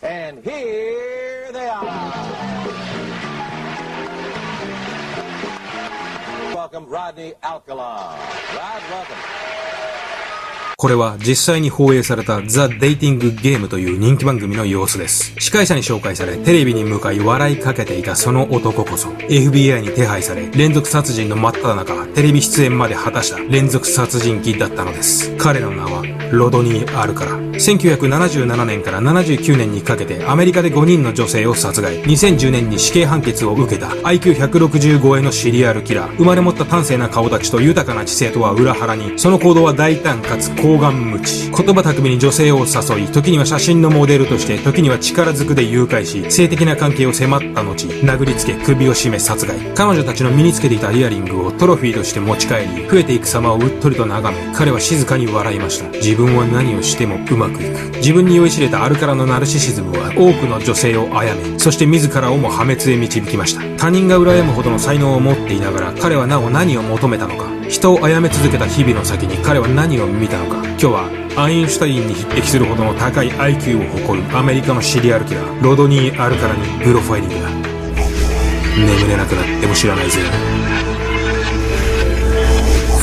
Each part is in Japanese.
And here they are. Welcome, Rodney Alcala. Rod, welcome. これは実際に放映されたザ・デイティング・ゲームという人気番組の様子です。司会者に紹介されテレビに向かい笑いかけていたその男こそ FBI に手配され連続殺人の真っ只中テレビ出演まで果たした連続殺人鬼だったのです。彼の名はロドニー・アルカラ。1977年から79年にかけてアメリカで5人の女性を殺害。2010年に死刑判決を受けた IQ160 超えのシリアルキラー。生まれ持った端正な顔立ちと豊かな知性とは裏腹に、その行動は大胆かつ高顔無知。言葉巧みに女性を誘い、時には写真のモデルとして、時には力ずくで誘拐し、性的な関係を迫った後、殴りつけ首を絞め殺害。彼女たちの身につけていたイヤリングをトロフィーとして持ち帰り、増えていく様をうっとりと眺め、彼は静かに笑いました。自分は何をしてもうまくいく。自分に酔いしれたアルカラのナルシシズムは多くの女性を殺め、そして自らをも破滅へ導きました。他人が羨むほどの才能を持っていながら、彼はなお何を求めたのか。人を殺め続けた日々の先に彼は何を見たのか。今日はアインシュタインに匹敵するほどの高い IQ を誇るアメリカのシリアルキラー、ロドニー・アルカラにプロファイリングだ。眠れなくなっても知らないぜ。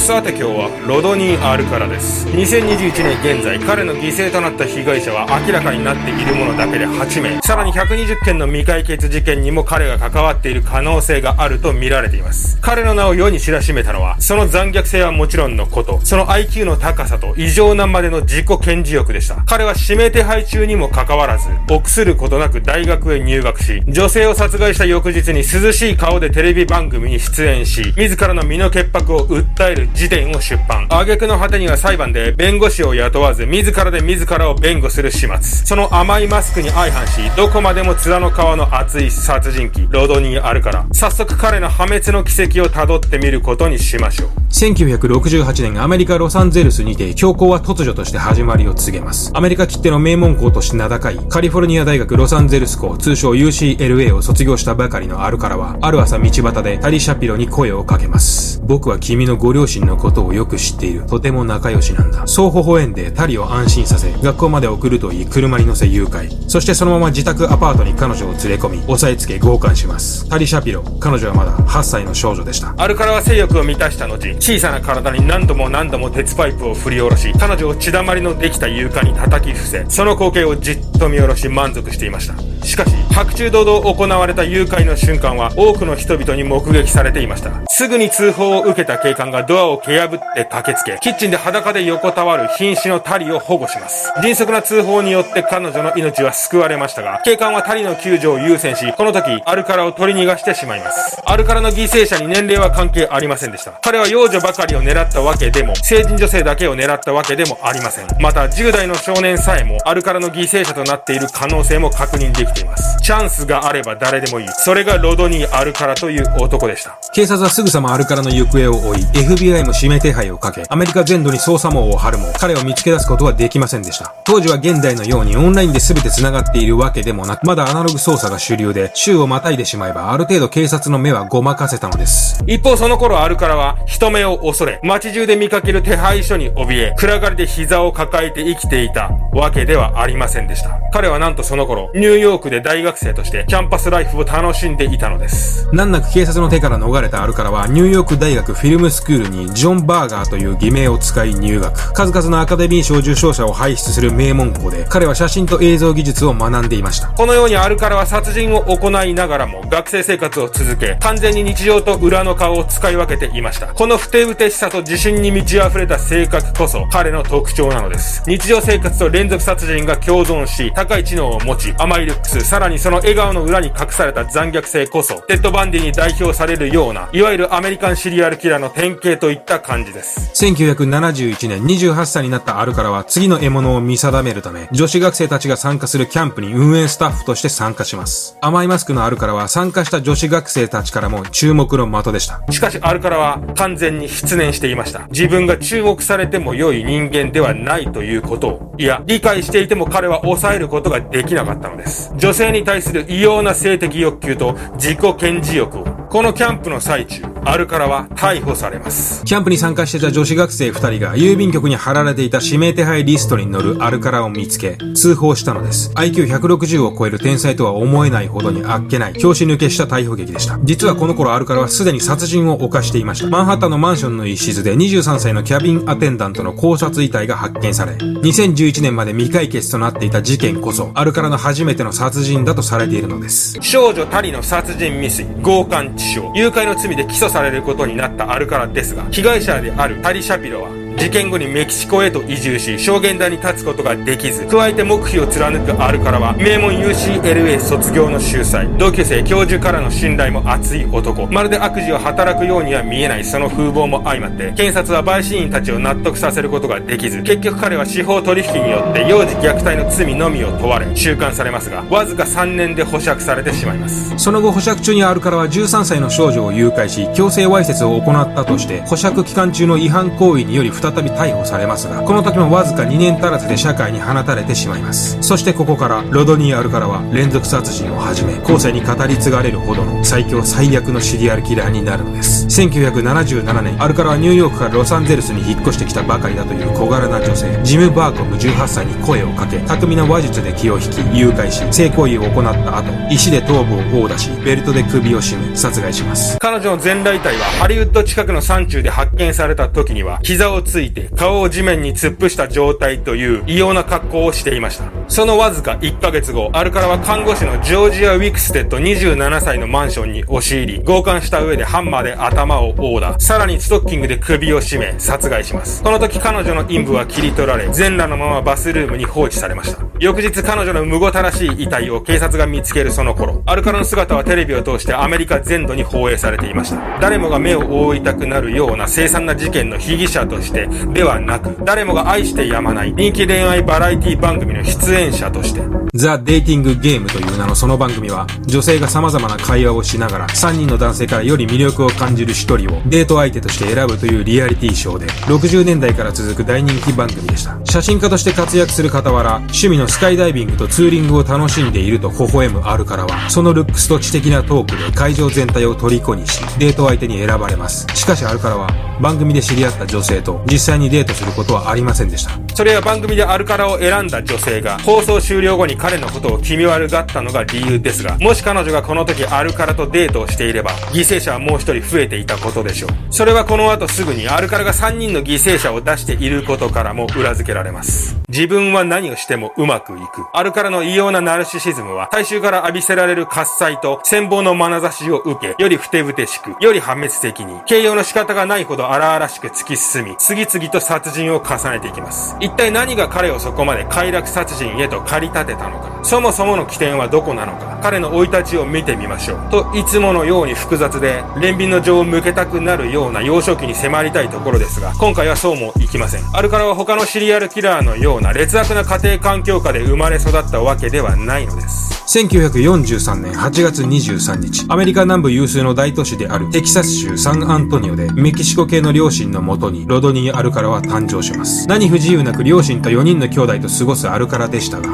さて今日はロドニー・アルカラです。2021年現在彼の犠牲となった被害者は明らかになっているものだけで8名。さらに120件の未解決事件にも彼が関わっている可能性があると見られています。彼の名を世に知らしめたのはその残虐性はもちろんのこと。その IQ の高さと異常なまでの自己顕示欲でした。彼は指名手配中にもかかわらず臆することなく大学へ入学し女性を殺害した翌日に涼しい顔でテレビ番組に出演し自らの身の潔白を訴える辞典を出版。挙句の果てには裁判で弁護士を雇わず自らで自らを弁護する始末。その甘いマスクに相反し、どこまでも面の皮の厚い殺人鬼、ロドニー・アルカラ。早速彼の破滅の軌跡を辿ってみることにしましょう。1968年アメリカ・ロサンゼルスにて強行は突如として始まりを告げます。アメリカきっての名門校として名高いカリフォルニア大学ロサンゼルス校通称 UCLA を卒業したばかりのアルカラはある朝道端でタリ・シャピロに声をかけます。僕は君のご両親のことをよく知っている。とても仲良しなんだ。そう微笑んでタリを安心させ、学校まで送ると言い車に乗せ誘拐。そしてそのまま自宅アパートに彼女を連れ込み、押さえつけ強姦します。タリ・シャピロ、彼女はまだ8歳の少女でした。アルカラは性欲を満たした後、小さな体に何度も何度も鉄パイプを振り下ろし、彼女を血だまりのできた床に叩き伏せ、その光景をじっと見下ろし満足していました。しかし、白昼堂々行われた誘拐の瞬間は多くの人々に目撃されていました。すぐに通報を受けた警官がドアを蹴破って駆けつけ、キッチンで裸で横たわる瀕死のタリを保護します。迅速な通報によって彼女の命は救われましたが、警官はタリの救助を優先し、この時、アルカラを取り逃がしてしまいます。アルカラの犠牲者に年齢は関係ありませんでした。彼は幼女ばかりを狙ったわけでも、成人女性だけを狙ったわけでもありません。また、10代の少年さえも、アルカラの犠牲者となっている可能性も確認できています。チャンスがあれば誰でもいい。それがロドニー・アルカラという男でした。警察はすぐさまアルカラの行方を追い、FBI も指名手配をかけ、アメリカ全土に捜査網を張るも、彼を見つけ出すことはできませんでした。当時は現代のようにオンラインで全て繋がっているわけでもなく、まだアナログ捜査が主流で、州をまたいでしまえば、ある程度警察の目はごまかせたのです。一方その頃アルカラは、人目を恐れ、街中で見かける手配書に怯え、暗がりで膝を抱えて生きていたわけではありませんでした。彼はなんとその頃、ニューヨークで大学生として、キャンパスライフを楽しんでいたのです。難なく警察の手から逃れたアルカラは、ニューヨーク大学フィルムスクールにジョン・バーガーという偽名を使い入学。数々のアカデミー賞受賞者を輩出する名門校で、彼は写真と映像技術を学んでいました。このようにアルカラは殺人を行いながらも、学生生活を続け、完全に日常と裏の顔を使い分けていました。このふてぶてしさと自信に満ち溢れた性格こそ、彼の特徴なのです。日常生活と連続殺人が共存し、高い知能を持ち、甘いルックス、さらにその笑顔の裏に隠された残虐性こそ、テッド・バンディに代表されるような、いわゆるアメリカンシリアルキラーの典型といった感じです。1971年28歳になったアルカラは次の獲物を見定めるため、女子学生たちが参加するキャンプに運営スタッフとして参加します。甘いマスクのアルカラは参加した女子学生たちからも注目の的でした。しかしアルカラは完全に失念していました。自分が注目されても良い人間ではないということを、いや、理解していても彼は抑えることができなかったのです。女性に対する異様な性的欲求と自己顕示欲をこのキャンプの最中、アルカラは逮捕されます。キャンプに参加していた女子学生2人が郵便局に貼られていた指名手配リストに載るアルカラを見つけ、通報したのです。IQ160 を超える天才とは思えないほどにあっけない、拍子抜けした逮捕劇でした。実はこの頃アルカラはすでに殺人を犯していました。マンハッタンのマンションの一室で23歳のキャビンアテンダントの考察遺体が発見され、2011年まで未解決となっていた事件こそ、アルカラの初めての殺人だとされているのです。少女タリの殺人未遂、強姦致傷、誘拐の罪で起訴されることになったアルカラですが、被害者であるタリ・シャピロは、事件後にメキシコへと移住し、証言台に立つことができず、加えて黙秘を貫くアルカラは、名門 UCLA 卒業の秀才、同級生教授からの信頼も厚い男、まるで悪事を働くようには見えない。その風貌も相まって、検察は陪審員たちを納得させることができず、結局彼は司法取引によって幼児虐待の罪のみを問われ、収監されますが、わずか3年で保釈されてしまいます。その後保釈中にアルカラは13歳の少女を誘拐し、強制わいせつを行ったとして、保釈期間中の違反行為により再再び逮捕されますが、この時もわずか2年足らずで社会に放たれてしまいます。そしてここから、ロドニー・アルカラは連続殺人を始め、後世に語り継がれるほどの最強最悪のシリアルキラーになるのです。1977年、アルカラはニューヨークからロサンゼルスに引っ越してきたばかりだという小柄な女性、ジム・バーコム18歳に声をかけ、巧みな話術で気を引き、誘拐し、性行為を行った後、石で頭部を殴打し、ベルトで首を絞め、殺害します。彼女の全裸遺体はハリウッド近くの山中で発見された時には、膝をついついて顔を地面に突っ伏した状態という異様な格好をしていました。そのわずか1ヶ月後、アルカラは看護師のジョージア・ウィクステッド27歳のマンションに押し入り、強姦した上でハンマーで頭を殴打、さらにストッキングで首を絞め、殺害します。この時彼女の陰部は切り取られ、全裸のままバスルームに放置されました。翌日彼女のむごたらしい遺体を警察が見つけるその頃、アルカラの姿はテレビを通してアメリカ全土に放映されていました。誰もが目を覆いたくなるような凄惨な事件の被疑者としてではなく、誰もが愛してやまない人気恋愛バラエティ番組の出演者として。ザ・デイティング・ゲームという名のその番組は、女性が様々な会話をしながら、3人の男性からより魅力を感じる1人をデート相手として選ぶというリアリティショーで、60年代から続く大人気番組でした。写真家として活躍する傍ら、趣味のスカイダイビングとツーリングを楽しんでいると微笑むあるからは、そのルックスと知的なトークで会場全体を虜にし、デート相手に選ばれます。しかしあるからは、番組で知り合った女性と実際にデートすることはありませんでした。それは番組でアルカラを選んだ女性が、放送終了後に彼のことを気味悪がったのが理由ですが、もし彼女がこの時アルカラとデートをしていれば、犠牲者はもう一人増えていたことでしょう。それはこの後すぐにアルカラが3人の犠牲者を出していることからも裏付けられます。自分は何をしてもうまくいく。アルカラの異様なナルシシズムは、大衆から浴びせられる喝采と戦望の眼差しを受け、よりふてぶてしく、より破滅的に、形容の仕方がないほど荒々しく突き進み、次々と殺人を重ねていきます。一体何が彼をそこまで快楽殺人へと駆り立てたのか。そもそもの起点はどこなのか。彼の生い立ちを見てみましょう。と、いつものように複雑で、憐憫の情を向けたくなるような幼少期に迫りたいところですが、今回はそうもいきません。アルカラは他のシリアルキラーのような劣悪な家庭環境下で生まれ育ったわけではないのです。1943年8月23日、アメリカ南部有数の大都市であるテキサス州サンアントニオでメキシコ系の両親のもとにロドニー・アルカラは誕生します。何不自由なく両親と4人の兄弟と過ごすアルカラでしたが、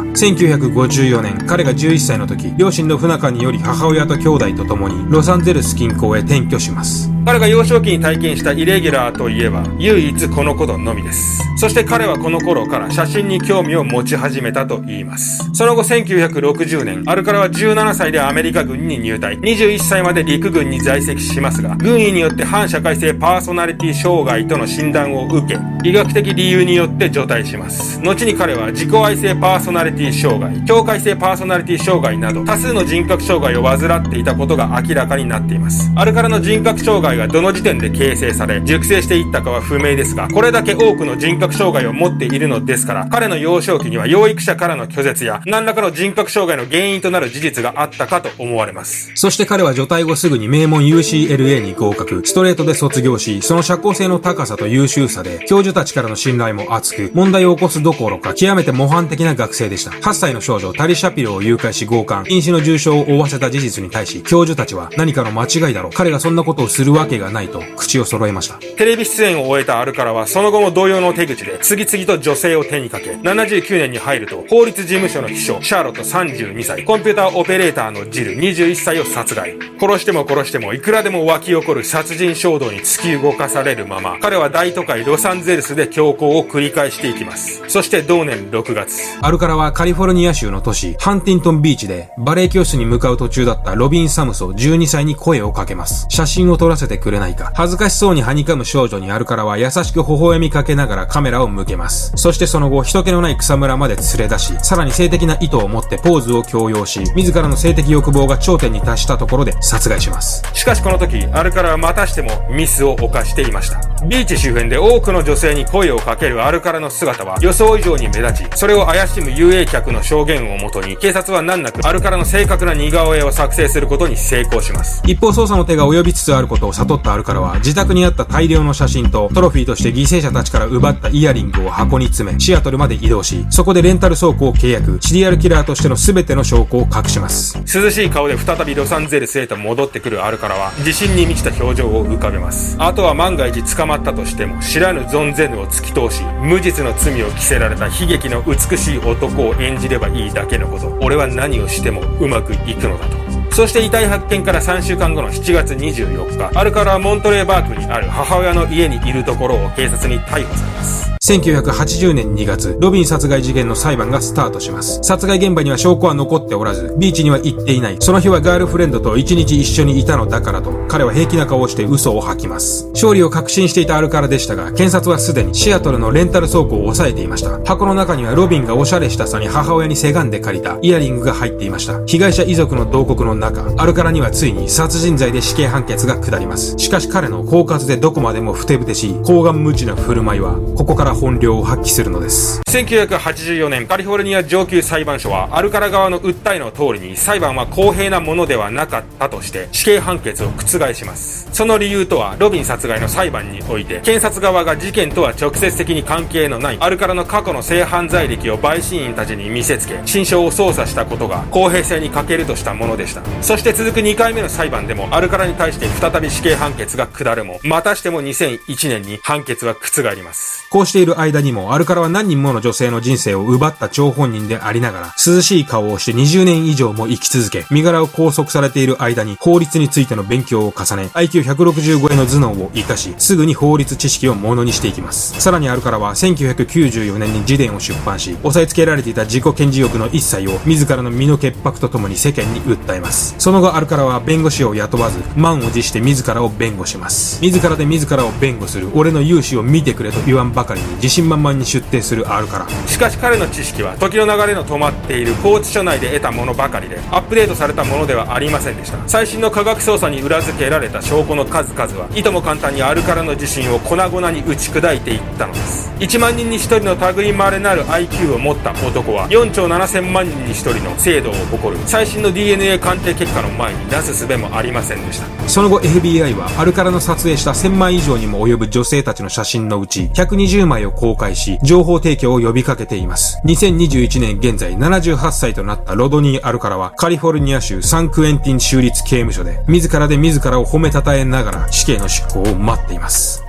1914年、彼が11歳の時、両親の不仲により母親と兄弟と共にロサンゼルス近郊へ転居します。彼が幼少期に体験したイレギュラーといえば、唯一このことのみです。そして彼はこの頃から写真に興味を持ち始めたと言います。その後1960年、アルカラは17歳でアメリカ軍に入隊、21歳まで陸軍に在籍しますが、軍医によって反社会性パーソナリティ障害との診断を受け、医学的理由によって除隊します。後に彼は自己愛性パーソナリティ障害、境界性パーソナリティ障害など多数の人格障害を患っていたことが明らかになっています。アルカラの人格障害がどの時点で形成され、熟成していったかは不明ですが、これだけ多くの人格障害を持っているのですから、彼の幼少期には養育者からの拒絶や、何らかの人格障害の原因となる事実があったかと思われます。そして彼は除隊後すぐに名門 UCLA に合格、ストレートで卒業し、その社交性の高さと優秀さで、教授たちからの信頼も厚く、問題を起こすどころか、極めて模範的な学生でした。8歳の少女、タリシャピロを誘拐し強姦、瀕死の重傷を負わせた事実に対し、教授たちは何かの間違いだろう。彼がそんなことをするわわけがないと口を揃えました。テレビ出演を終えたアルカラはその後も同様の手口で次々と女性を手にかけ、79年に入ると法律事務所の秘書、シャーロット32歳、コンピューターオペレーターのジル21歳を殺害。殺しても殺してもいくらでも湧き起こる殺人衝動に突き動かされるまま、彼は大都会ロサンゼルスで強行を繰り返していきます。そして同年6月。アルカラはカリフォルニア州の都市、ハンティントンビーチでバレエ教室に向かう途中だったロビン・サムソ12歳に声をかけます。写真を撮らせてくれないか。恥ずかしそうにはにかむ少女にアルカラは優しく微笑みかけながらカメラを向けます。そしてその後、人気のない草むらまで連れ出し、さらに性的な意図を持ってポーズを強要し、自らの性的欲望が頂点に達したところで殺害します。しかしこの時、アルカラはまたしてもミスを犯していました。ビーチ周辺で多くの女性に声をかけるアルカラの姿は予想以上に目立ち、それを怪しむ遊泳客の証言をもとに、警察は難なくアルカラの正確な似顔絵を作成することに成功します。一方捜査の手が及びつつあることを悟ったアルカラは、自宅にあった大量の写真とトロフィーとして犠牲者たちから奪ったイヤリングを箱に詰め、シアトルまで移動し、そこでレンタル倉庫を契約、シリアルキラーとしての全ての証拠を隠します。涼しい顔で再びロサンゼルスへと戻ってくるアルカラは、自信に満ちた表情を浮かべます。あとは万が一捕まったとしても、知らぬ存ぜぬを突き通し、無実の罪を着せられた悲劇の美しい男を演じればいいだけのこと。俺は何をしてもうまくいくのだと。そして遺体発見から3週間後の7月24日、アルカラはモントレーバークにある母親の家にいるところを警察に逮捕されます。1980年2月、ロビン殺害事件の裁判がスタートします。殺害現場には証拠は残っておらず、ビーチには行っていない。その日はガールフレンドと一日一緒にいたのだからと、彼は平気な顔をして嘘を吐きます。勝利を確信していたアルカラでしたが、検察はすでにシアトルのレンタル倉庫を押さえていました。箱の中にはロビンがおしゃれしたさに母親にせがんで借りたイヤリングが入っていました。被害者遺族の同国の中、アルカラにはついに殺人罪で死刑判決が下ります。しかし彼の狡猾でどこまでもふてぶてしい、高顔無知な振る舞いは、ここから本領を発揮するのです。1984年カリフォルニア上級裁判所はアルカラ側の訴えの通りに裁判は公平なものではなかったとして死刑判決を覆します。その理由とはロビン殺害の裁判において検察側が事件とは直接的に関係のないアルカラの過去の性犯罪歴を陪審員たちに見せつけ心証を操作したことが公平性に欠けるとしたものでした。そして続く2回目の裁判でもアルカラに対して再び死刑判決が下るもまたしても2001年に判決は覆りますこうしている間にもアルカラは何人もの女性の人生を奪った張本人でありながら、涼しい顔をして20年以上も生き続け、身柄を拘束されている間に法律についての勉強を重ね、IQ165 への頭脳を活かし、すぐに法律知識をものにしていきます。さらにアルカラは1994年に自伝を出版し、押さえつけられていた自己顕示欲の一切を自らの身の潔白とともに世間に訴えます。その後アルカラは弁護士を雇わず、満を持して自らを弁護します。自らで自らを弁護する。俺の勇姿を見てくれと言わんばかりに自信満々に出廷するるあるからしかし彼の知識は時の流れの止まっている拘置所内で得たものばかりでアップデートされたものではありませんでした。最新の科学捜査に裏付けられた証拠の数々はいとも簡単にアルカラの自信を粉々に打ち砕いていったのです。1万人に1人の類まれなる IQ を持った男は4兆7000万人に1人の精度を誇る。最新の DNA 鑑定結果の前になすすべもありませんでしたその後 FBI はアルカラの撮影した1000枚以上にも及ぶ女性たちの写真のうち120枚を公開し情報提供を呼びかけています。2021年現在78歳となったロドニー・アルカラはカリフォルニア州サンクエンティン州立刑務所で自らで自らを褒めたたえながら死刑の執行を待っています。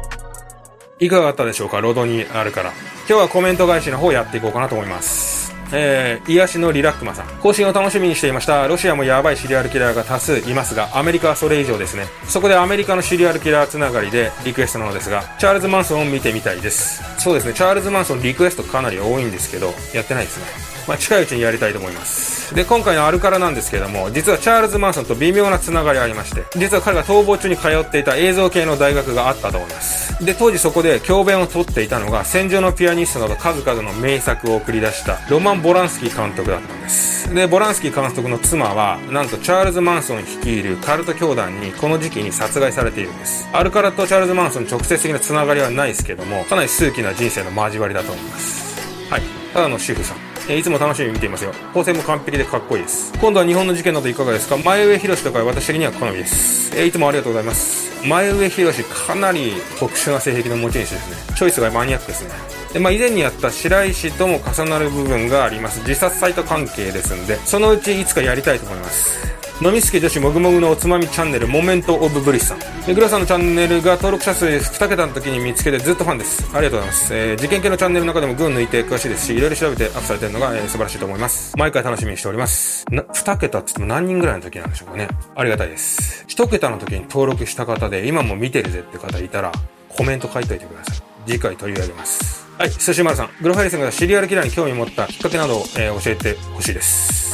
いかがだったでしょうかロドニー・アルカラ。今日はコメント返しの方やっていこうかなと思います。えー、癒しのリラックマさん。更新を楽しみにしていました。ロシアもやばいシリアルキラーが多数いますが、アメリカはそれ以上ですね。そこでアメリカのシリアルキラーつながりでリクエストなのですが、チャールズ・マンソンを見てみたいです。そうですね、チャールズ・マンソンリクエストかなり多いんですけど、やってないですね。まあ、近いうちにやりたいと思います。で、今回のアルカラなんですけども、実はチャールズ・マンソンと微妙なつながりありまして、実は彼が逃亡中に通っていた映像系の大学があったと思います。で、当時そこで教鞭を取っていたのが、戦場のピアニストなど数々の名作を送り出したロマン・ボランスキー監督だったんです。で、ボランスキー監督の妻は、なんとチャールズ・マンソン率いるカルト教団にこの時期に殺害されているんです。アルカラとチャールズ・マンソン直接的なつながりはないですけども、かなり数奇な人生の交わりだと思います。はい。ただの主婦さん。えいつも楽しみに見ていますよ。構成も完璧でかっこいいです。今度は日本の事件などいかがですか？前上博とか私的には好みです。えいつもありがとうございます。前上博かなり特殊な性癖の持ち主ですね。チョイスがマニアックですね。で、まあ、以前にやった白石とも重なる部分があります。自殺サイト関係ですんで、そのうちいつかやりたいと思います。飲みすけ女子もぐもぐのおつまみチャンネルモメントオブブリスさん。でグラさんのチャンネルが登録者数2桁の時に見つけてずっとファンです。ありがとうございます、えー、事件系のチャンネルの中でも群抜いて詳しいですしいろいろ調べてアップされてるのが、えー、素晴らしいと思います。毎回楽しみにしております。な2桁って言っても何人ぐらいの時なんでしょうかね。ありがたいです。1桁の時に登録した方で今も見てるぜって方いたらコメント書いといてください。次回取り上げます。はい寿司丸さん。グロファイルさんがシリアルキラーに興味を持ったきっかけなどを、えー、教えてほしいです。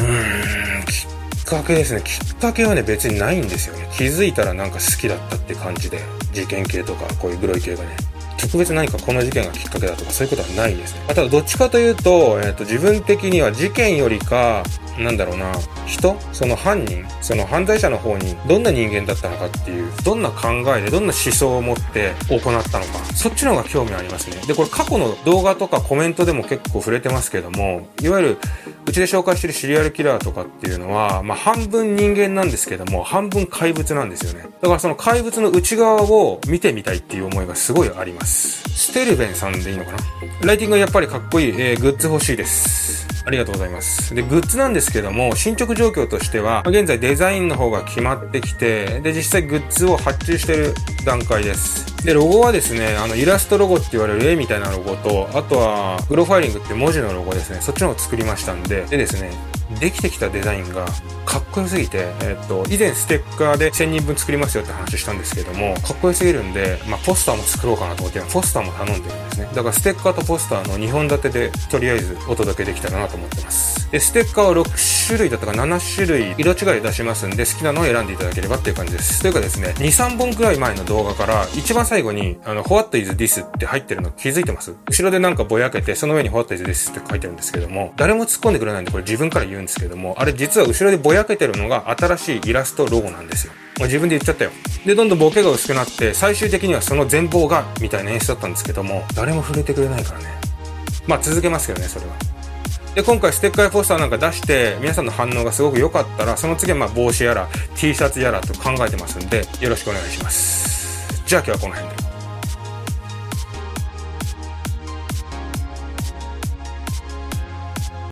うん。きっかけですね。きっかけはね別にないんですよね。気づいたらなんか好きだったって感じで。事件系とかこういうグロい系がね。特別何かこの事件がきっかけだとかそういうことはないですね。ただどっちかというと、えっ、ー、と自分的には事件よりか、なんだろうな、人？その犯人？その犯罪者の方にどんな人間だったのかっていう、どんな考えでどんな思想を持って行ったのか、そっちの方が興味ありますね。で、これ過去の動画とかコメントでも結構触れてますけども、いわゆるうちで紹介してるシリアルキラーとかっていうのは、まあ半分人間なんですけども、半分怪物なんですよね。だからその怪物の内側を見てみたいっていう思いがすごいあります。ステルベンさんでいいのかな？ライティングはやっぱりかっこいい、えー、グッズ欲しいです。ありがとうございます。で、グッズなんですけども、進捗状況としては、現在デザインの方が決まってきて、で、実際グッズを発注してる段階です。で、ロゴはですね、あの、イラストロゴって言われる絵みたいなロゴと、あとは、プロファイリングって文字のロゴですね、そっちの方を作りましたんで、でですね、できてきたデザインがかっこよすぎて、えっと、以前ステッカーで1000人分作りますよって話したんですけども、かっこよすぎるんで、まあ、ポスターも作ろうかなと思って、ポスターも頼んでるんですね。だからステッカーとポスターの2本立てで、とりあえずお届けできたらなと思ってます。で、ステッカーは6種類だったか7種類、色違い出しますんで、好きなのを選んでいただければっていう感じです。というかですね、2、3本くらい前の動画から、一番最後に、あの、What is this? って入ってるの気づいてます？後ろでなんかぼやけて、その上に What is this? って書いてるんですけども、誰も突っ込んでくれないんで、これ自分から言うんですけども、あれ実は後ろでぼやけてるのが新しいイラストロゴなんですよ。自分で言っちゃったよ。で、どんどんボケが薄くなって、最終的にはその全貌が、みたいな演出だったんですけども、誰も触れてくれないからね。まあ続けますけどね、それは。で、今回ステッカーやポスターなんか出して、皆さんの反応がすごく良かったら、その次はまあ帽子やら、T シャツやらと考えてますんで、よろしくお願いします。じゃあ今日はこの辺で。